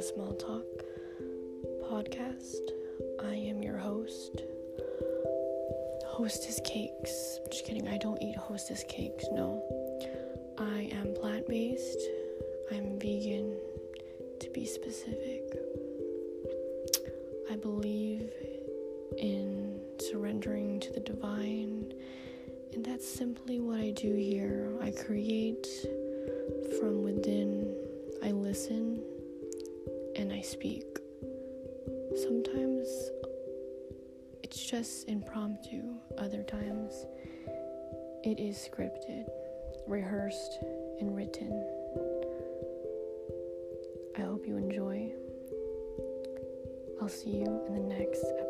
a Small Talk podcast. I am your host, Hostess Cakes. Just kidding, I don't eat Hostess Cakes, no. I am plant based, I'm vegan to be specific. I believe in surrendering to the divine, and that's simply what I do here. I create from within, listen, and I speak. Sometimes it's just impromptu, other times it is scripted, rehearsed, and written. I hope you enjoy. I'll see you in the next episode.